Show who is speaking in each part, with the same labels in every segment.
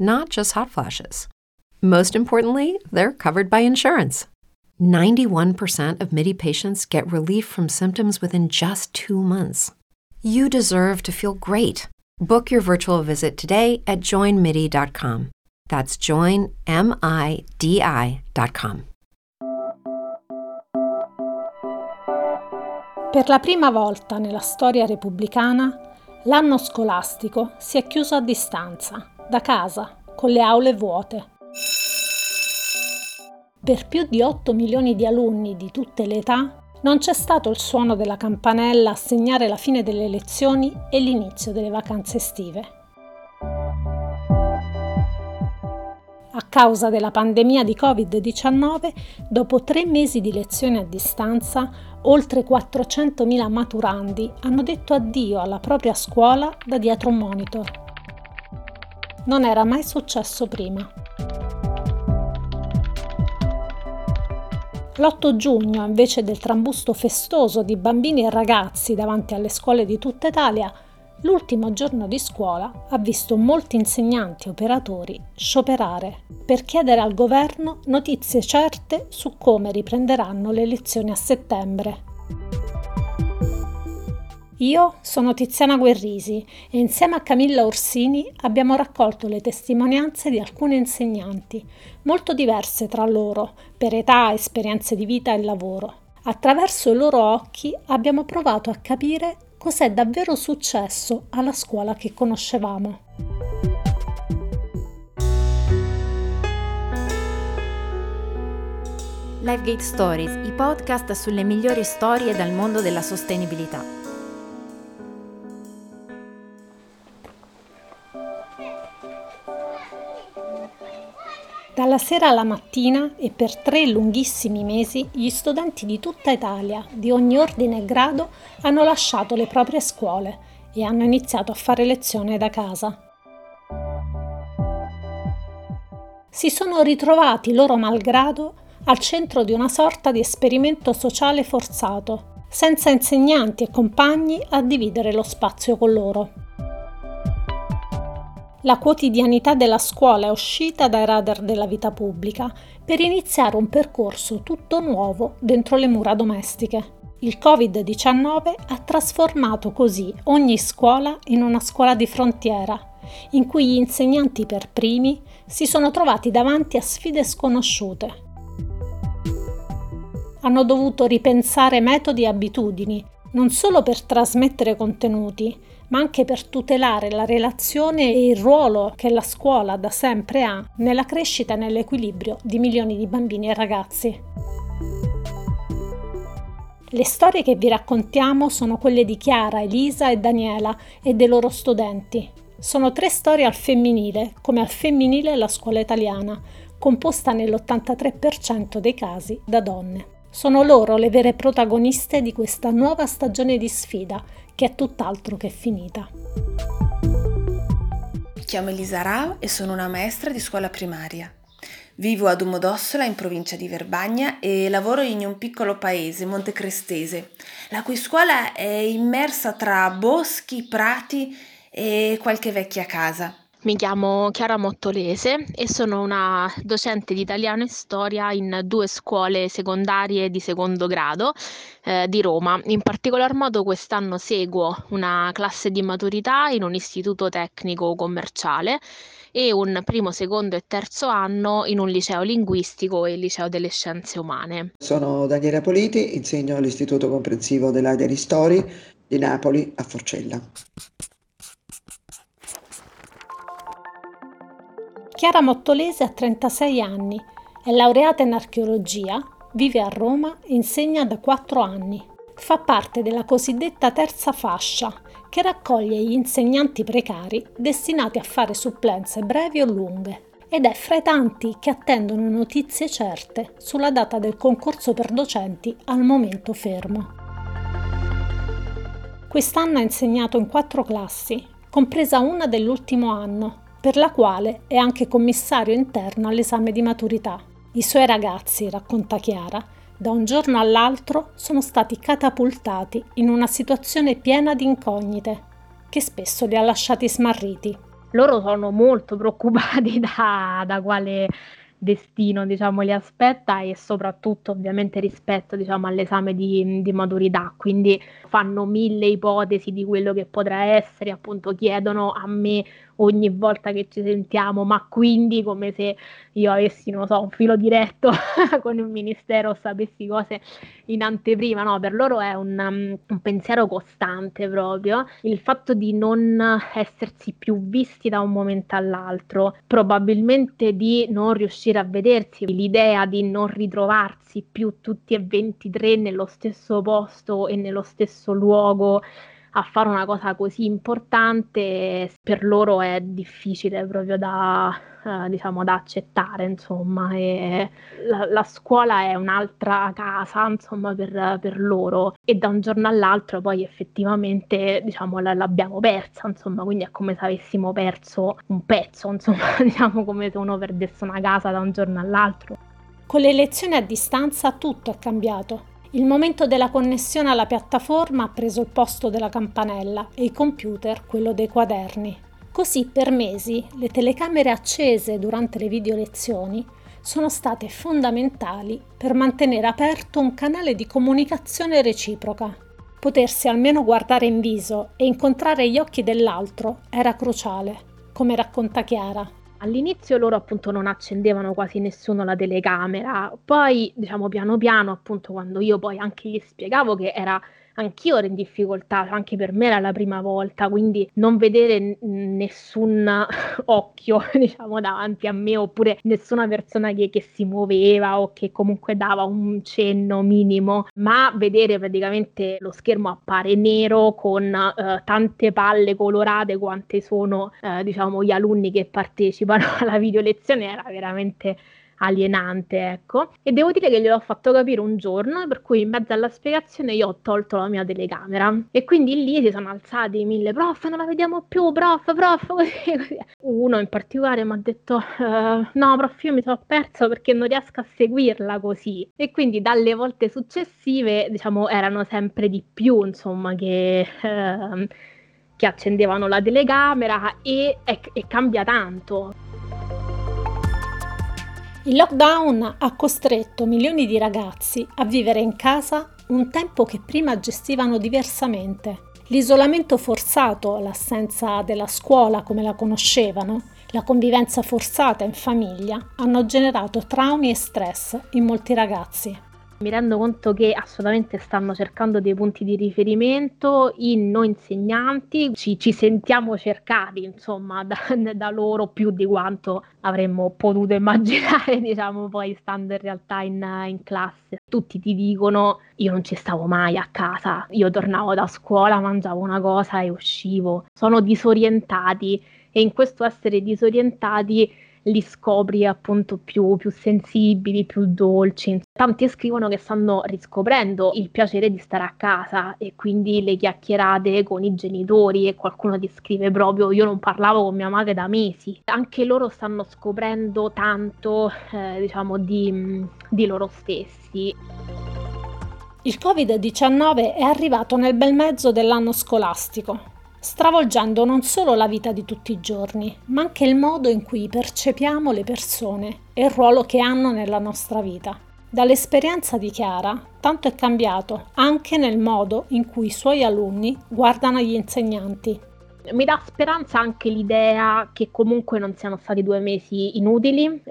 Speaker 1: not just hot flashes. Most importantly, they're covered by insurance. 91% of MIDI patients get relief from symptoms within just two months. You deserve to feel great. Book your virtual visit today at joinmidi.com. That's joinmidi.com.
Speaker 2: Per la prima volta nella storia repubblicana, l'anno scolastico si è chiuso a distanza, da casa, con le aule vuote. Per più di 8 milioni di alunni di tutte le età, non c'è stato il suono della campanella a segnare la fine delle lezioni e l'inizio delle vacanze estive. A causa della pandemia di Covid-19, dopo tre mesi di lezioni a distanza, oltre 400.000 maturandi hanno detto addio alla propria scuola da dietro un monitor. Non era mai successo prima. L'8 giugno, invece del trambusto festoso di bambini e ragazzi davanti alle scuole di tutta Italia, l'ultimo giorno di scuola ha visto molti insegnanti e operatori scioperare per chiedere al governo notizie certe su come riprenderanno le lezioni a settembre. Io sono Tiziana Guerrisi e insieme a Camilla Orsini abbiamo raccolto le testimonianze di alcune insegnanti, molto diverse tra loro, per età, esperienze di vita e lavoro. Attraverso i loro occhi abbiamo provato a capire cos'è davvero successo alla scuola che conoscevamo.
Speaker 3: LifeGate Stories, i podcast sulle migliori storie dal mondo della sostenibilità.
Speaker 2: Dalla sera alla mattina e per tre lunghissimi mesi gli studenti di tutta Italia, di ogni ordine e grado, hanno lasciato le proprie scuole e hanno iniziato a fare lezione da casa. Si sono ritrovati loro malgrado al centro di una sorta di esperimento sociale forzato, senza insegnanti e compagni a dividere lo spazio con loro. La quotidianità della scuola è uscita dai radar della vita pubblica per iniziare un percorso tutto nuovo dentro le mura domestiche. Il Covid-19 ha trasformato così ogni scuola in una scuola di frontiera, in cui gli insegnanti per primi si sono trovati davanti a sfide sconosciute. Hanno dovuto ripensare metodi e abitudini, non solo per trasmettere contenuti, ma anche per tutelare la relazione e il ruolo che la scuola da sempre ha nella crescita e nell'equilibrio di milioni di bambini e ragazzi. Le storie che vi raccontiamo sono quelle di Chiara, Elisa e Daniela e dei loro studenti. Sono tre storie al femminile, come al femminile la scuola italiana, composta nell'83% dei casi da donne. Sono loro le vere protagoniste di questa nuova stagione di sfida che è tutt'altro che finita.
Speaker 4: Mi chiamo Elisa Rao e sono una maestra di scuola primaria. Vivo a Domodossola in provincia di Verbagna e lavoro in un piccolo paese, Montecrestese, la cui scuola è immersa tra boschi, prati e qualche vecchia casa.
Speaker 5: Mi chiamo Chiara Mottolese e sono una docente di italiano e storia in due scuole secondarie di secondo grado eh, di Roma. In particolar modo quest'anno seguo una classe di maturità in un istituto tecnico commerciale e un primo, secondo e terzo anno in un liceo linguistico e liceo delle scienze umane.
Speaker 6: Sono Daniela Politi, insegno all'Istituto Comprensivo dell'Aide Story di Napoli a Forcella.
Speaker 2: Chiara Mottolese ha 36 anni, è laureata in archeologia, vive a Roma e insegna da 4 anni. Fa parte della cosiddetta terza fascia, che raccoglie gli insegnanti precari destinati a fare supplenze brevi o lunghe ed è fra i tanti che attendono notizie certe sulla data del concorso per docenti al momento fermo. Quest'anno ha insegnato in quattro classi, compresa una dell'ultimo anno, per la quale è anche commissario interno all'esame di maturità. I suoi ragazzi, racconta Chiara, da un giorno all'altro sono stati catapultati in una situazione piena di incognite, che spesso li ha lasciati smarriti.
Speaker 5: Loro sono molto preoccupati da, da quale destino diciamo, li aspetta e soprattutto ovviamente rispetto diciamo, all'esame di, di, maturità, quindi fanno mille ipotesi di quello che potrà essere, appunto chiedono a me ogni volta che ci sentiamo, ma quindi come se io avessi, non so, un filo diretto con il ministero, sapessi cose in anteprima, no, per loro è un, um, un pensiero costante proprio, il fatto di non essersi più visti da un momento all'altro, probabilmente di non riuscire a vedersi, l'idea di non ritrovarsi più tutti e 23 nello stesso posto e nello stesso luogo a fare una cosa così importante per loro è difficile proprio da, eh, diciamo, da accettare, insomma, la, la, scuola è un'altra casa, insomma, per, per, loro e da un giorno all'altro poi effettivamente, diciamo, la, l'abbiamo persa, insomma, quindi è come se avessimo perso un pezzo, insomma, diciamo come se uno perdesse una casa da un giorno all'altro.
Speaker 2: Con le lezioni a distanza tutto è cambiato. Il momento della connessione alla piattaforma ha preso il posto della campanella e il computer quello dei quaderni. Così per mesi le telecamere accese durante le video lezioni sono state fondamentali per mantenere aperto un canale di comunicazione reciproca. Potersi almeno guardare in viso e incontrare gli occhi dell'altro era cruciale, come racconta Chiara.
Speaker 5: All'inizio loro appunto non accendevano quasi nessuno la telecamera, poi diciamo piano piano appunto quando io poi anche gli spiegavo che era anch'io ero in difficoltà, anche per me era la prima volta, quindi non vedere nessun occhio, diciamo, davanti a me, oppure nessuna persona che, che, si muoveva o che comunque dava un cenno minimo, ma vedere praticamente lo schermo appare nero con eh, tante palle colorate quante sono, eh, diciamo, gli alunni che partecipano alla video lezione era veramente alienante, ecco. E devo dire che gliel'ho fatto capire un giorno, per cui in mezzo alla spiegazione io ho tolto la mia telecamera. E quindi lì si sono alzati mille, prof, non la vediamo più, prof, prof, così, così. Uno in particolare mi ha detto, uh, no, prof, io mi sono perso perché non riesco a seguirla così. E quindi dalle volte successive, diciamo, erano sempre di più, insomma, che... Uh, che accendevano la telecamera e, e, e cambia tanto.
Speaker 2: Il lockdown ha costretto milioni di ragazzi a vivere in casa un tempo che prima gestivano diversamente. L'isolamento forzato, l'assenza della scuola come la conoscevano, la convivenza forzata in famiglia hanno generato traumi e stress in molti ragazzi.
Speaker 5: Mi rendo conto che assolutamente stanno cercando dei punti di riferimento in noi insegnanti, ci, ci sentiamo cercati insomma da, da, loro più di quanto avremmo potuto immaginare, diciamo poi stando in realtà in, in classe. Tutti ti dicono io non ci stavo mai a casa, io tornavo da scuola, mangiavo una cosa e uscivo. Sono disorientati e in questo essere disorientati li scopri appunto più, più sensibili, più dolci. Tanti scrivono che stanno riscoprendo il piacere di stare a casa e quindi le chiacchierate con i genitori e qualcuno ti scrive proprio io non parlavo con mia madre da mesi. Anche loro stanno scoprendo tanto eh, diciamo di, di loro stessi.
Speaker 2: Il Covid-19 è arrivato nel bel mezzo dell'anno scolastico stravolgendo non solo la vita di tutti i giorni, ma anche il modo in cui percepiamo le persone e il ruolo che hanno nella nostra vita. Dall'esperienza di Chiara, tanto è cambiato anche nel modo in cui i suoi alunni guardano gli insegnanti.
Speaker 5: Mi dà speranza anche l'idea che comunque non siano stati due mesi inutili,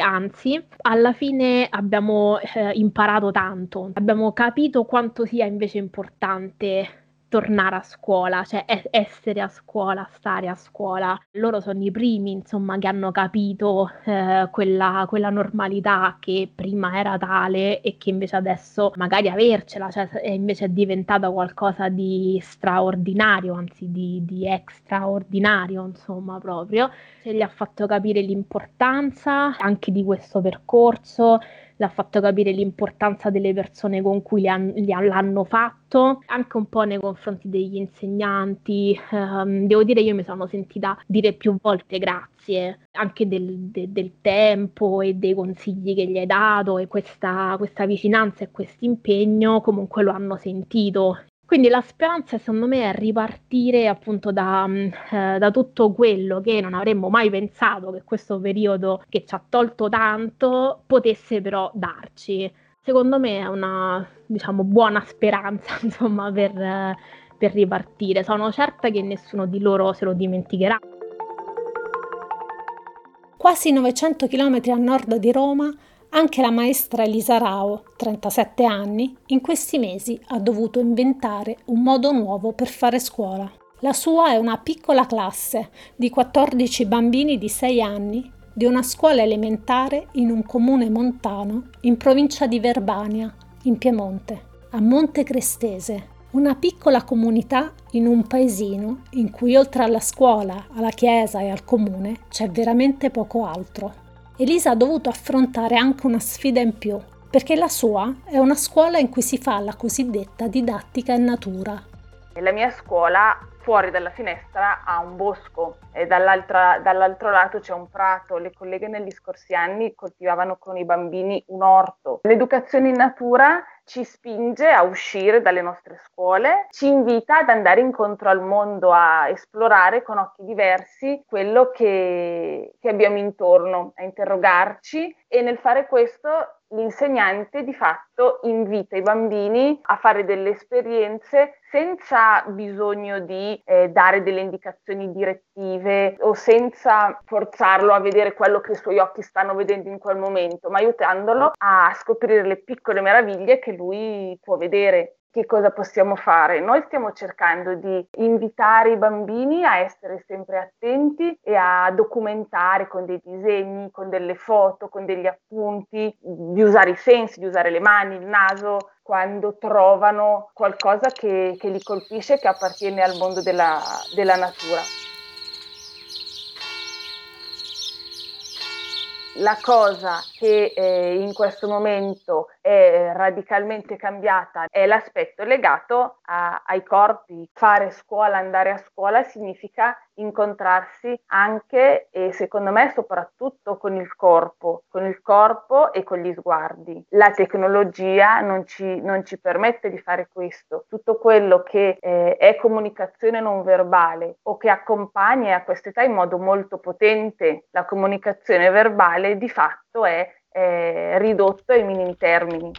Speaker 5: anzi, alla fine abbiamo eh, imparato tanto, abbiamo capito quanto sia invece importante tornare a scuola, cioè essere a scuola, stare a scuola. Loro sono i primi, insomma, che hanno capito eh, quella, quella, normalità che prima era tale e che invece adesso magari avercela, cioè è invece è diventata qualcosa di straordinario, anzi di, di extraordinario, insomma, proprio. Cioè, gli ha fatto capire l'importanza anche di questo percorso l'ha fatto capire l'importanza delle persone con cui han, l'hanno fatto, anche un po' nei confronti degli insegnanti. Um, devo dire, io mi sono sentita dire più volte grazie, anche del, de, del tempo e dei consigli che gli hai dato e questa, questa vicinanza e questo impegno comunque lo hanno sentito quindi la speranza secondo me è ripartire appunto da, mm, eh, da, tutto quello che non avremmo mai pensato che questo periodo che ci ha tolto tanto potesse però darci. Secondo me è una diciamo buona speranza insomma per, eh, per ripartire. Sono certa che nessuno di loro se lo dimenticherà.
Speaker 2: Quasi 900 km a nord di Roma anche la maestra Elisa Rao, 37 anni, in questi mesi ha dovuto inventare un modo nuovo per fare scuola. La sua è una piccola classe di 14 bambini di 6 anni di una scuola elementare in un comune montano in provincia di Verbania, in Piemonte, a Monte Crestese, una piccola comunità in un paesino in cui oltre alla scuola, alla chiesa e al comune c'è veramente poco altro. Elisa ha dovuto affrontare anche una sfida in più, perché la sua è una scuola in cui si fa la cosiddetta didattica in natura.
Speaker 7: La mia scuola fuori dalla finestra ha un bosco e dall'altro lato c'è un prato. Le colleghe negli scorsi anni coltivavano con i bambini un orto. L'educazione in natura ci spinge a uscire dalle nostre scuole, ci invita ad andare incontro al mondo, a esplorare con occhi diversi quello che, che abbiamo intorno, a interrogarci e nel fare questo l'insegnante di fatto invita i bambini a fare delle esperienze senza bisogno di eh, dare delle indicazioni direttive o senza forzarlo a vedere quello che i suoi occhi stanno vedendo in quel momento, ma aiutandolo a scoprire le piccole meraviglie che lui può vedere che cosa possiamo fare? Noi stiamo cercando di invitare i bambini a essere sempre attenti e a documentare con dei disegni, con delle foto, con degli appunti, di usare i sensi, di usare le mani, il naso, quando trovano qualcosa che, che li colpisce, che appartiene al mondo della, della natura. La cosa che eh, in questo momento è radicalmente cambiata è l'aspetto legato a, ai corpi. Fare scuola, andare a scuola significa incontrarsi anche e secondo me soprattutto con il corpo, con il corpo e con gli sguardi. La tecnologia non ci, non ci permette di fare questo. Tutto quello che eh, è comunicazione non verbale o che accompagna a quest'età in modo molto potente la comunicazione verbale di fatto è eh, ridotto ai minimi termini.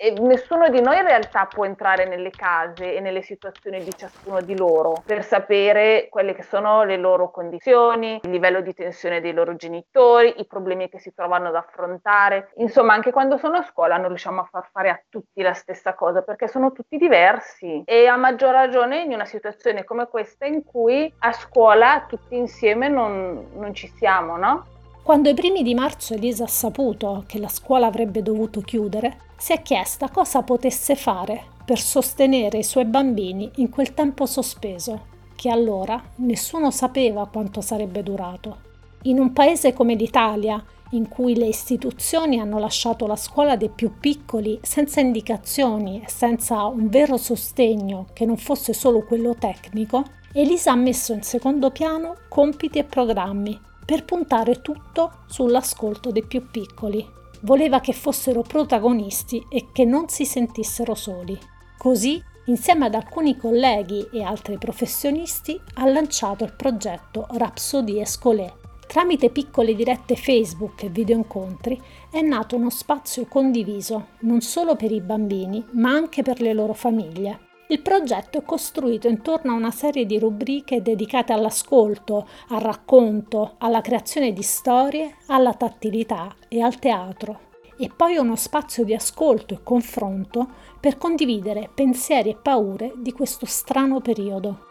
Speaker 7: E nessuno di noi in realtà può entrare nelle case e nelle situazioni di ciascuno di loro per sapere quelle che sono le loro condizioni, il livello di tensione dei loro genitori, i problemi che si trovano ad affrontare. Insomma, anche quando sono a scuola non riusciamo a far fare a tutti la stessa cosa perché sono tutti diversi e a maggior ragione in una situazione come questa in cui a scuola tutti insieme non, non ci siamo, no?
Speaker 2: Quando ai primi di marzo Elisa ha saputo che la scuola avrebbe dovuto chiudere, si è chiesta cosa potesse fare per sostenere i suoi bambini in quel tempo sospeso, che allora nessuno sapeva quanto sarebbe durato. In un paese come l'Italia, in cui le istituzioni hanno lasciato la scuola dei più piccoli senza indicazioni e senza un vero sostegno che non fosse solo quello tecnico, Elisa ha messo in secondo piano compiti e programmi per puntare tutto sull'ascolto dei più piccoli. Voleva che fossero protagonisti e che non si sentissero soli. Così insieme ad alcuni colleghi e altri professionisti, ha lanciato il progetto Rhapsodie Scolaire. Tramite piccole dirette Facebook e videoincontri è nato uno spazio condiviso non solo per i bambini, ma anche per le loro famiglie. Il progetto è costruito intorno a una serie di rubriche dedicate all'ascolto, al racconto, alla creazione di storie, alla tattilità e al teatro. E poi uno spazio di ascolto e confronto per condividere pensieri e paure di questo strano periodo.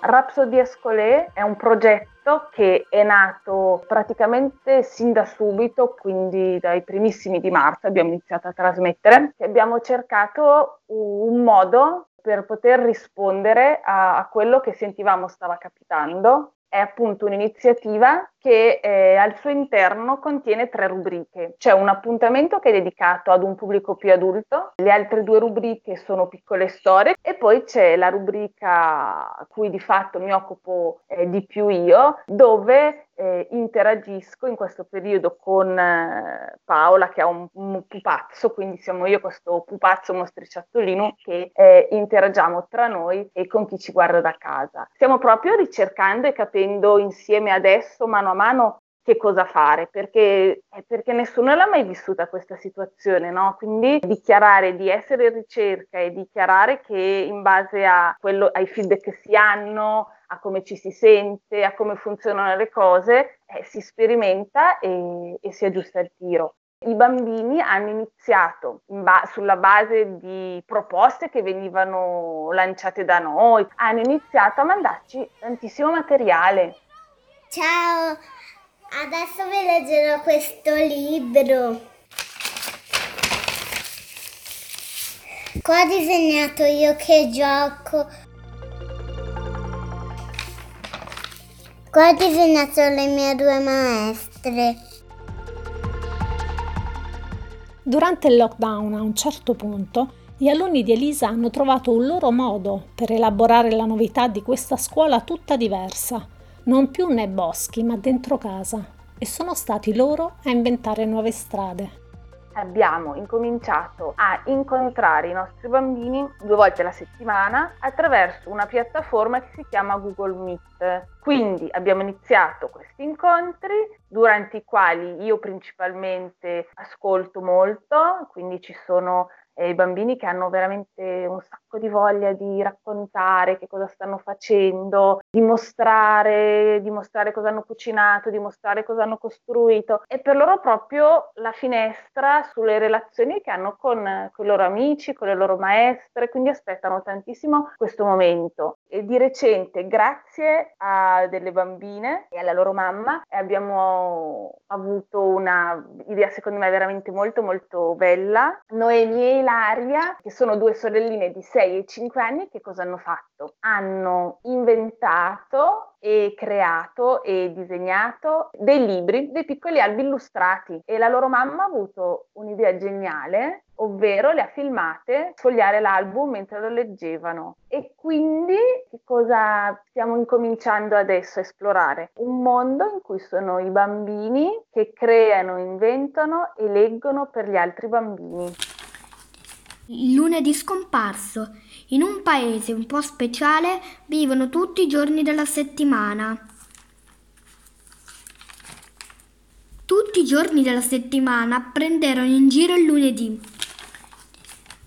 Speaker 7: Rhapsody Escolé è un progetto che è nato praticamente sin da subito, quindi dai primissimi di marzo abbiamo iniziato a trasmettere, abbiamo cercato un modo per poter rispondere a, a quello che sentivamo stava capitando. È appunto un'iniziativa che eh, al suo interno contiene tre rubriche. C'è un appuntamento che è dedicato ad un pubblico più adulto, le altre due rubriche sono piccole storie e poi c'è la rubrica a cui di fatto mi occupo eh, di più io, dove eh, interagisco in questo periodo con eh, Paola che ha un, un, pupazzo, quindi siamo io questo pupazzo mostriciattolino che eh, interagiamo tra noi e con chi ci guarda da casa. Stiamo proprio ricercando e capendo insieme adesso, mano a mano, che cosa fare, perché, eh, perché nessuno l'ha mai vissuta questa situazione, no? Quindi dichiarare di essere in ricerca e dichiarare che in base quello, ai feedback che si hanno, a come ci si sente, a come funzionano le cose, eh, si sperimenta e, e si aggiusta il tiro. I bambini hanno iniziato ba- sulla base di proposte che venivano lanciate da noi, hanno iniziato a mandarci tantissimo materiale.
Speaker 8: Ciao, adesso vi leggerò questo libro. Qua ho disegnato io che gioco Qua ho disegnato le mie due maestre.
Speaker 2: Durante il lockdown, a un certo punto, gli alunni di Elisa hanno trovato un loro modo per elaborare la novità di questa scuola tutta diversa, non più nei boschi, ma dentro casa, e sono stati loro a inventare nuove strade
Speaker 7: abbiamo incominciato a incontrare i nostri bambini due volte alla settimana attraverso una piattaforma che si chiama Google Meet. Quindi abbiamo iniziato questi incontri durante i quali io principalmente ascolto molto, quindi ci sono eh, i bambini che hanno veramente un sacco di voglia di raccontare che cosa stanno facendo, dimostrare, dimostrare cosa hanno cucinato, dimostrare cosa hanno costruito. E per loro proprio la finestra sulle relazioni che hanno con, con i loro amici, con le loro maestre, quindi aspettano tantissimo questo momento. E di recente, grazie a delle bambine e alla loro mamma, abbiamo avuto una idea secondo me veramente molto molto bella. Noemi Ilaria, che sono due sorelline di 6 e 5 anni, che cosa hanno fatto? Hanno inventato e creato e disegnato dei libri, dei piccoli albi illustrati e la loro mamma ha avuto un'idea geniale, ovvero le ha filmate sfogliare l'album mentre lo leggevano e quindi che cosa stiamo incominciando adesso a esplorare? Un mondo in cui sono i bambini che creano, inventano e leggono per gli altri bambini.
Speaker 8: Il lunedì scomparso. In un paese un po' speciale vivono tutti i giorni della settimana. Tutti i giorni della settimana prenderono in giro il lunedì.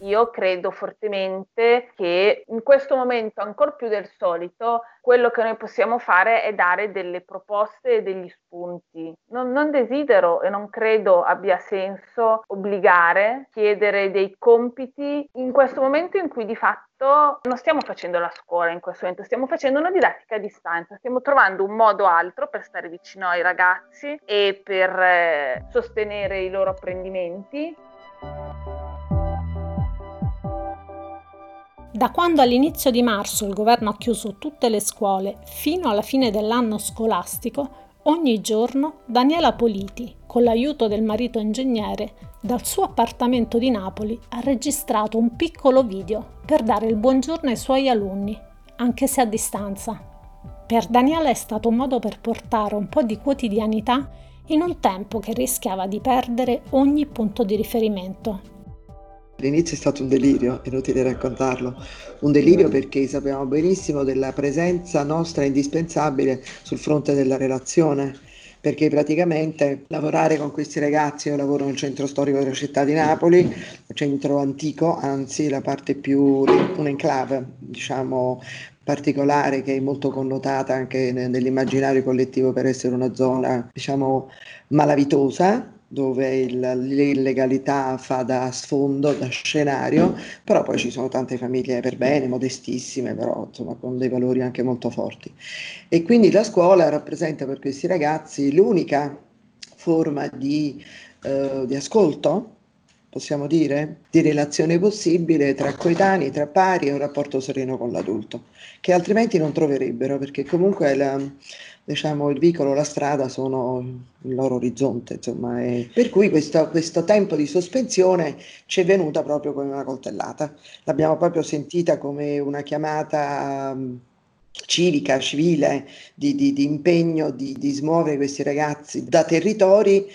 Speaker 7: Io credo fortemente che in questo momento, ancora più del solito, quello che noi possiamo fare è dare delle proposte e degli spunti. Non, non desidero e non credo abbia senso obbligare, chiedere dei compiti in questo momento in cui di fatto non stiamo facendo la scuola in questo momento, stiamo facendo una didattica a distanza, stiamo trovando un modo altro per stare vicino ai ragazzi e per eh, sostenere i loro apprendimenti.
Speaker 2: Da quando all'inizio di marzo il governo ha chiuso tutte le scuole fino alla fine dell'anno scolastico, ogni giorno Daniela Politi, con l'aiuto del marito ingegnere, dal suo appartamento di Napoli ha registrato un piccolo video per dare il buongiorno ai suoi alunni, anche se a distanza. Per Daniela è stato un modo per portare un po' di quotidianità in un tempo che rischiava di perdere ogni punto di riferimento
Speaker 6: L'inizio è stato un delirio, inutile raccontarlo, un delirio perché sappiamo benissimo della presenza nostra indispensabile sul fronte della relazione, perché praticamente lavorare con questi ragazzi, io lavoro nel centro storico della città di Napoli, centro antico, anzi la parte più, un enclave, diciamo particolare che è molto connotata anche nell'immaginario collettivo per essere una zona, diciamo, malavitosa, dove il, l'illegalità fa da sfondo, da scenario, però poi ci sono tante famiglie per bene, modestissime, però insomma con dei valori anche molto forti. E quindi la scuola rappresenta per questi ragazzi l'unica forma di, eh, di ascolto, possiamo dire, di relazione possibile tra coetanei, tra pari e un rapporto sereno con l'adulto, che altrimenti non troverebbero, perché comunque la, diciamo, il vicolo, la strada sono il loro orizzonte, insomma, e per cui questo, questo tempo di sospensione ci è venuta proprio come una coltellata, l'abbiamo proprio sentita come una chiamata um, civica, civile, di, di, di impegno di, di smuovere questi ragazzi da territori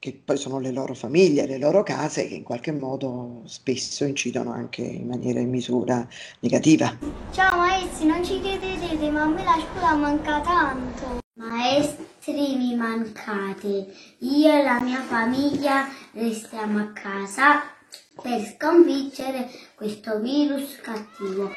Speaker 6: che poi sono le loro famiglie, le loro case, che in qualche modo spesso incidono anche in maniera in misura negativa.
Speaker 8: Ciao maestri, non ci credete, ma a me la scuola manca tanto. Maestri mi mancate, io e la mia famiglia restiamo a casa per sconfiggere questo virus cattivo.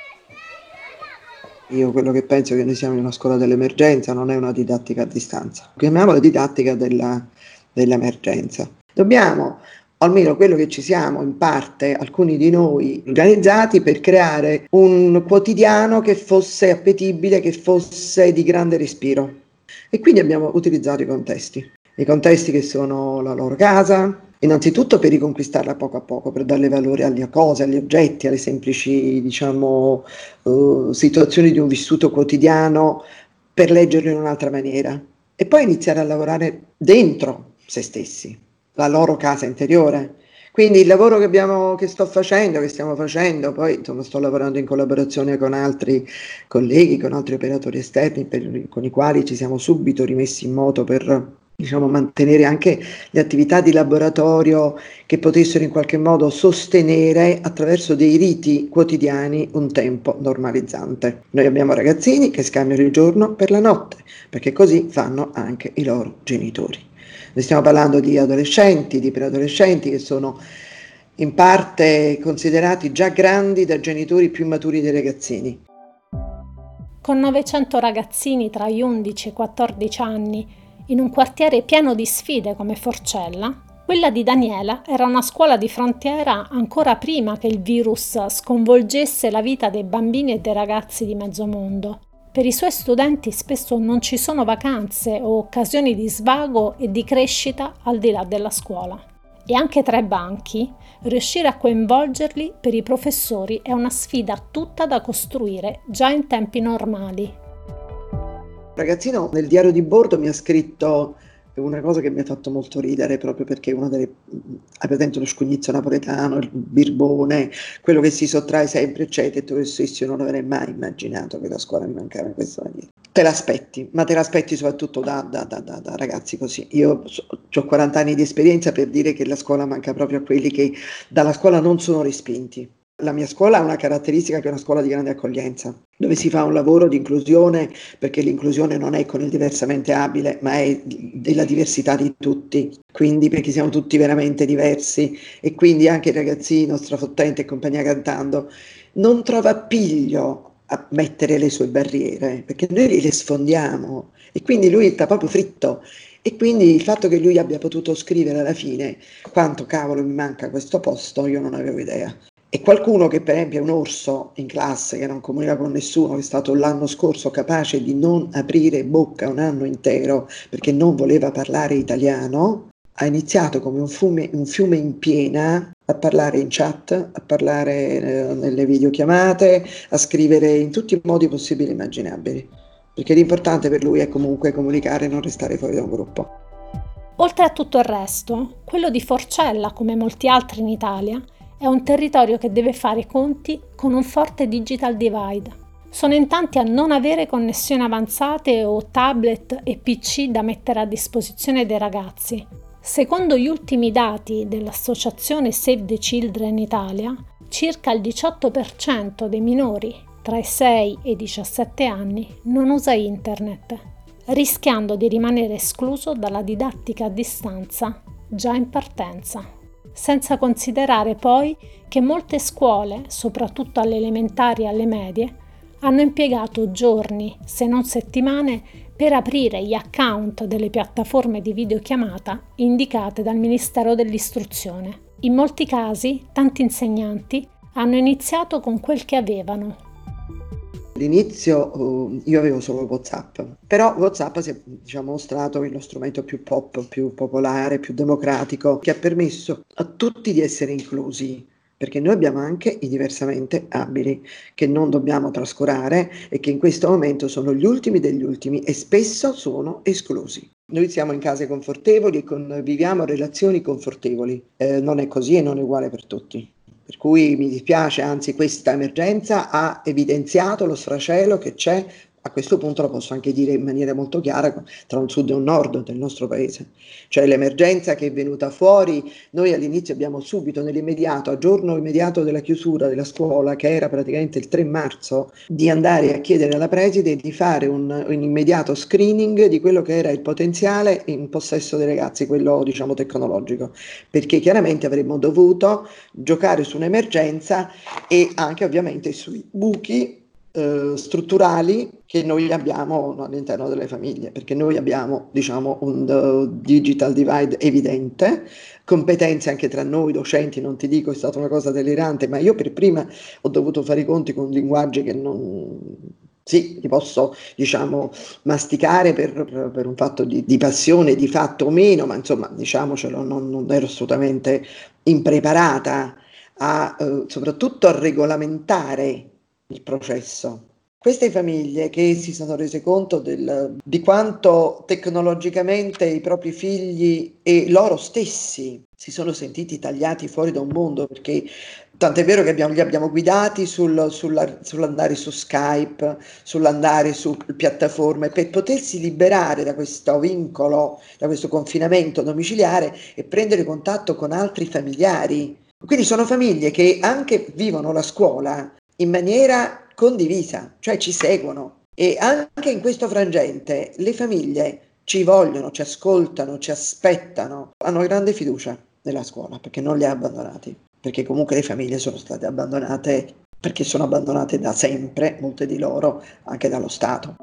Speaker 6: Io quello che penso è che noi siamo in una scuola dell'emergenza, non è una didattica a distanza. Chiamiamola didattica della dell'emergenza. Dobbiamo, almeno quello che ci siamo in parte, alcuni di noi, organizzati per creare un quotidiano che fosse appetibile, che fosse di grande respiro. E quindi abbiamo utilizzato i contesti. I contesti che sono la loro casa, innanzitutto per riconquistarla poco a poco, per darle valore alle cose, agli oggetti, alle semplici diciamo, uh, situazioni di un vissuto quotidiano, per leggerlo in un'altra maniera. E poi iniziare a lavorare dentro se stessi, la loro casa interiore. Quindi il lavoro che, abbiamo, che sto facendo, che stiamo facendo, poi insomma, sto lavorando in collaborazione con altri colleghi, con altri operatori esterni per, con i quali ci siamo subito rimessi in moto per diciamo, mantenere anche le attività di laboratorio che potessero in qualche modo sostenere attraverso dei riti quotidiani un tempo normalizzante. Noi abbiamo ragazzini che scambiano il giorno per la notte, perché così fanno anche i loro genitori. Noi stiamo parlando di adolescenti, di preadolescenti che sono in parte considerati già grandi da genitori più maturi dei ragazzini.
Speaker 2: Con 900 ragazzini tra gli 11 e i 14 anni, in un quartiere pieno di sfide come Forcella, quella di Daniela era una scuola di frontiera ancora prima che il virus sconvolgesse la vita dei bambini e dei ragazzi di mezzo mondo. Per i suoi studenti spesso non ci sono vacanze o occasioni di svago e di crescita al di là della scuola. E anche tra i banchi, riuscire a coinvolgerli per i professori è una sfida tutta da costruire già in tempi normali.
Speaker 6: Ragazzino nel diario di bordo mi ha scritto una cosa che mi ha fatto molto ridere proprio perché una delle hai presente lo scugnizzo napoletano, il birbone, quello che si sottrae sempre, eccetera, detto questo io non avrei mai immaginato che la scuola mi mancava in questa maniera. Te l'aspetti, ma te l'aspetti soprattutto da, da, da, da ragazzi così. Io ho 40 anni di esperienza per dire che la scuola manca proprio a quelli che dalla scuola non sono respinti la mia scuola ha una caratteristica che è una scuola di grande accoglienza, dove si fa un lavoro di inclusione, perché l'inclusione non è con il diversamente abile, ma è della diversità di tutti, quindi perché siamo tutti veramente diversi. E quindi anche il ragazzino strafottente e compagnia cantando non trova piglio a mettere le sue barriere, perché noi le sfondiamo. E quindi lui sta proprio fritto. E quindi il fatto che lui abbia potuto scrivere alla fine quanto cavolo mi manca questo posto, io non avevo idea. E qualcuno che per esempio è un orso in classe, che non comunica con nessuno, che è stato l'anno scorso capace di non aprire bocca un anno intero perché non voleva parlare italiano, ha iniziato come un fiume, un fiume in piena a parlare in chat, a parlare eh, nelle videochiamate, a scrivere in tutti i modi possibili e immaginabili. Perché l'importante per lui è comunque comunicare e non restare fuori da un gruppo.
Speaker 2: Oltre a tutto il resto, quello di Forcella, come molti altri in Italia, è un territorio che deve fare conti con un forte digital divide. Sono in tanti a non avere connessioni avanzate o tablet e PC da mettere a disposizione dei ragazzi. Secondo gli ultimi dati dell'associazione Save the Children Italia, circa il 18% dei minori tra i 6 e i 17 anni non usa internet, rischiando di rimanere escluso dalla didattica a distanza già in partenza. Senza considerare poi che molte scuole, soprattutto alle elementari e alle medie, hanno impiegato giorni, se non settimane, per aprire gli account delle piattaforme di videochiamata indicate dal Ministero dell'Istruzione. In molti casi, tanti insegnanti hanno iniziato con quel che avevano.
Speaker 6: All'inizio uh, io avevo solo WhatsApp, però WhatsApp si è diciamo, mostrato lo strumento più pop, più popolare, più democratico, che ha permesso a tutti di essere inclusi perché noi abbiamo anche i diversamente abili che non dobbiamo trascurare e che in questo momento sono gli ultimi degli ultimi e spesso sono esclusi. Noi siamo in case confortevoli e viviamo relazioni confortevoli, eh, non è così e non è uguale per tutti. Per cui mi dispiace, anzi questa emergenza ha evidenziato lo sfracello che c'è a questo punto lo posso anche dire in maniera molto chiara tra un sud e un nord del nostro paese. Cioè l'emergenza che è venuta fuori, noi all'inizio abbiamo subito nell'immediato, a giorno immediato della chiusura della scuola, che era praticamente il 3 marzo, di andare a chiedere alla preside di fare un, un immediato screening di quello che era il potenziale in possesso dei ragazzi, quello diciamo tecnologico, perché chiaramente avremmo dovuto giocare su un'emergenza e anche ovviamente sui buchi eh, strutturali che noi abbiamo all'interno delle famiglie, perché noi abbiamo diciamo, un uh, digital divide evidente, competenze anche tra noi docenti, non ti dico è stata una cosa delirante, ma io per prima ho dovuto fare i conti con linguaggi che non, sì, li posso diciamo masticare per, per un fatto di, di, passione, di fatto o meno, ma insomma diciamocelo, non, non ero assolutamente impreparata a, eh, soprattutto a regolamentare il processo. Queste famiglie che si sono rese conto del, di quanto tecnologicamente i propri figli e loro stessi si sono sentiti tagliati fuori da un mondo, perché tant'è vero che abbiamo, li abbiamo guidati sul, sulla, sull'andare su Skype, sull'andare su piattaforme, per potersi liberare da questo vincolo, da questo confinamento domiciliare e prendere contatto con altri familiari. Quindi sono famiglie che anche vivono la scuola in maniera condivisa, cioè ci seguono. E anche in questo frangente le famiglie ci vogliono, ci ascoltano, ci aspettano, hanno grande fiducia nella scuola perché non li ha abbandonati, perché comunque le famiglie sono state abbandonate perché sono abbandonate da sempre, molte di loro, anche dallo Stato.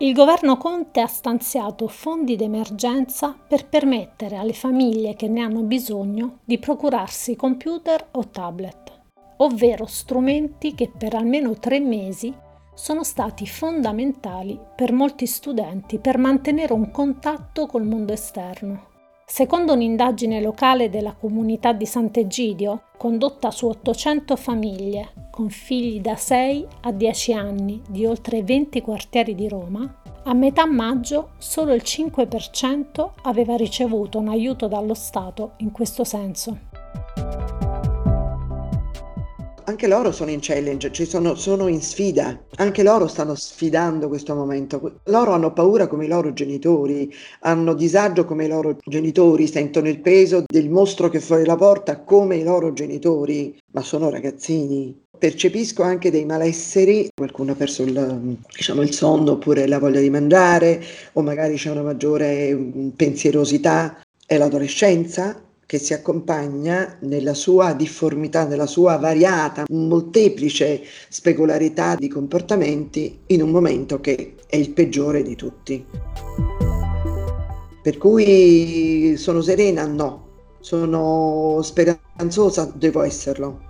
Speaker 2: Il governo Conte ha stanziato fondi d'emergenza per permettere alle famiglie che ne hanno bisogno di procurarsi computer o tablet, ovvero strumenti che per almeno tre mesi sono stati fondamentali per molti studenti per mantenere un contatto col mondo esterno. Secondo un'indagine locale della comunità di Sant'Egidio, condotta su 800 famiglie con figli da 6 a 10 anni di oltre 20 quartieri di Roma, a metà maggio solo il 5% aveva ricevuto un aiuto dallo Stato in questo senso
Speaker 6: anche loro sono in challenge, cioè sono, sono, in sfida, anche loro stanno sfidando questo momento. Loro hanno paura come i loro genitori, hanno disagio come i loro genitori, sentono il peso del mostro che fuori la porta come i loro genitori, ma sono ragazzini. Percepisco anche dei malesseri, qualcuno ha perso il, diciamo, il sonno oppure la voglia di mangiare o magari c'è una maggiore pensierosità. È l'adolescenza, che si accompagna nella sua difformità, nella sua variata, molteplice specularità di comportamenti in un momento che è il peggiore di tutti. Per cui sono serena? No. Sono speranzosa? Devo esserlo.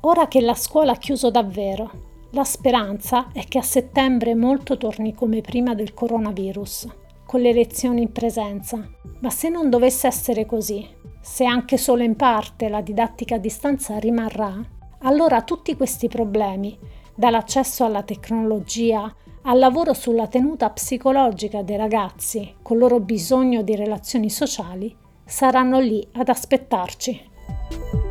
Speaker 2: Ora che la scuola ha chiuso davvero, la speranza è che a settembre molto torni come prima del coronavirus con le lezioni in presenza. Ma se non dovesse essere così, se anche solo in parte la didattica a distanza rimarrà, allora tutti questi problemi, dall'accesso alla tecnologia al lavoro sulla tenuta psicologica dei ragazzi con loro bisogno di relazioni sociali, saranno lì ad aspettarci.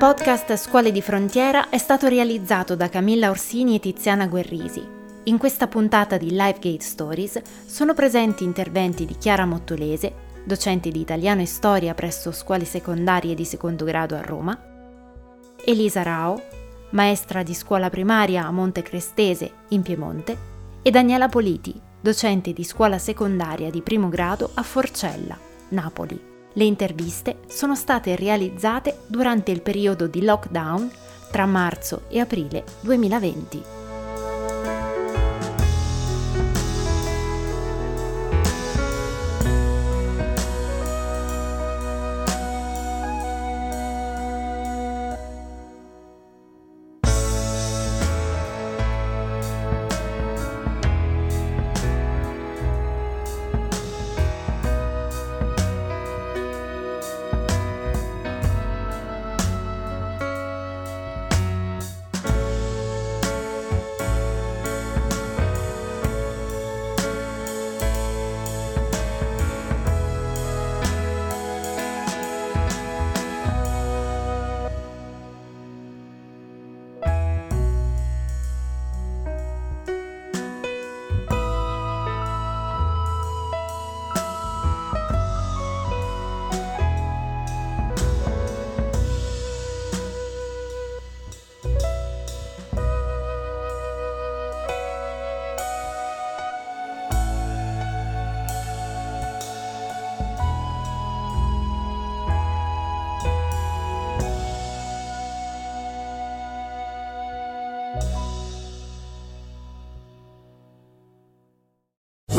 Speaker 3: Podcast Scuole di Frontiera è stato realizzato da Camilla Orsini e Tiziana Guerrisi. In questa puntata di Livegate Stories sono presenti interventi di Chiara Mottolese, docente di italiano e storia presso scuole secondarie di secondo grado a Roma, Elisa Rao, maestra di scuola primaria a Monte Crestese, in Piemonte, e Daniela Politi, docente di scuola secondaria di primo grado a Forcella, Napoli. Le interviste sono state realizzate durante il periodo di lockdown tra marzo e aprile 2020.